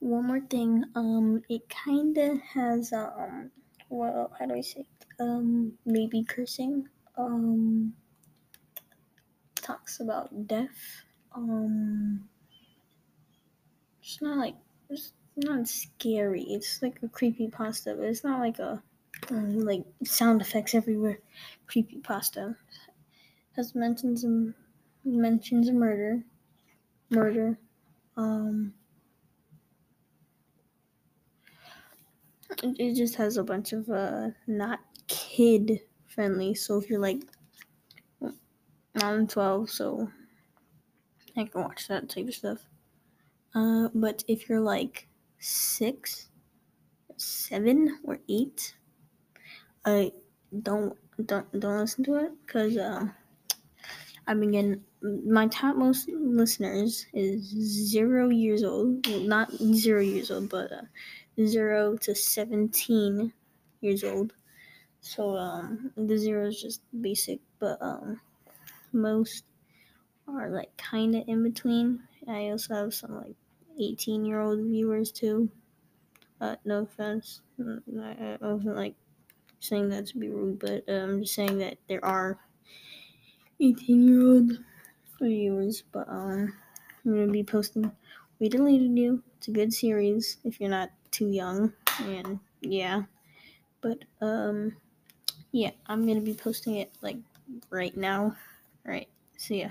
one more thing. Um, it kind of has um, well, how do I say? Um, maybe cursing. Um, talks about death. Um, it's not like it's not scary. It's like a creepy pasta, but it's not like a um, like sound effects everywhere. Creepy pasta has mentions of mentions of murder, murder. Um, it just has a bunch of uh not kid friendly. So if you're like I'm 12, so I can watch that type of stuff. Uh, but if you're like six, seven, or eight, I don't don't don't listen to it because um, I've been getting my top most listeners is zero years old. Well, not zero years old, but uh, zero to seventeen years old. So um, the zero is just basic, but um, most are like kind of in between. I also have some like 18 year old viewers too. Uh, no offense. I, I wasn't like saying that to be rude, but uh, I'm just saying that there are 18 year old viewers. But um, I'm gonna be posting We Deleted You. It's a good series if you're not too young, and yeah. But um, yeah, I'm gonna be posting it like right now. All right, see ya.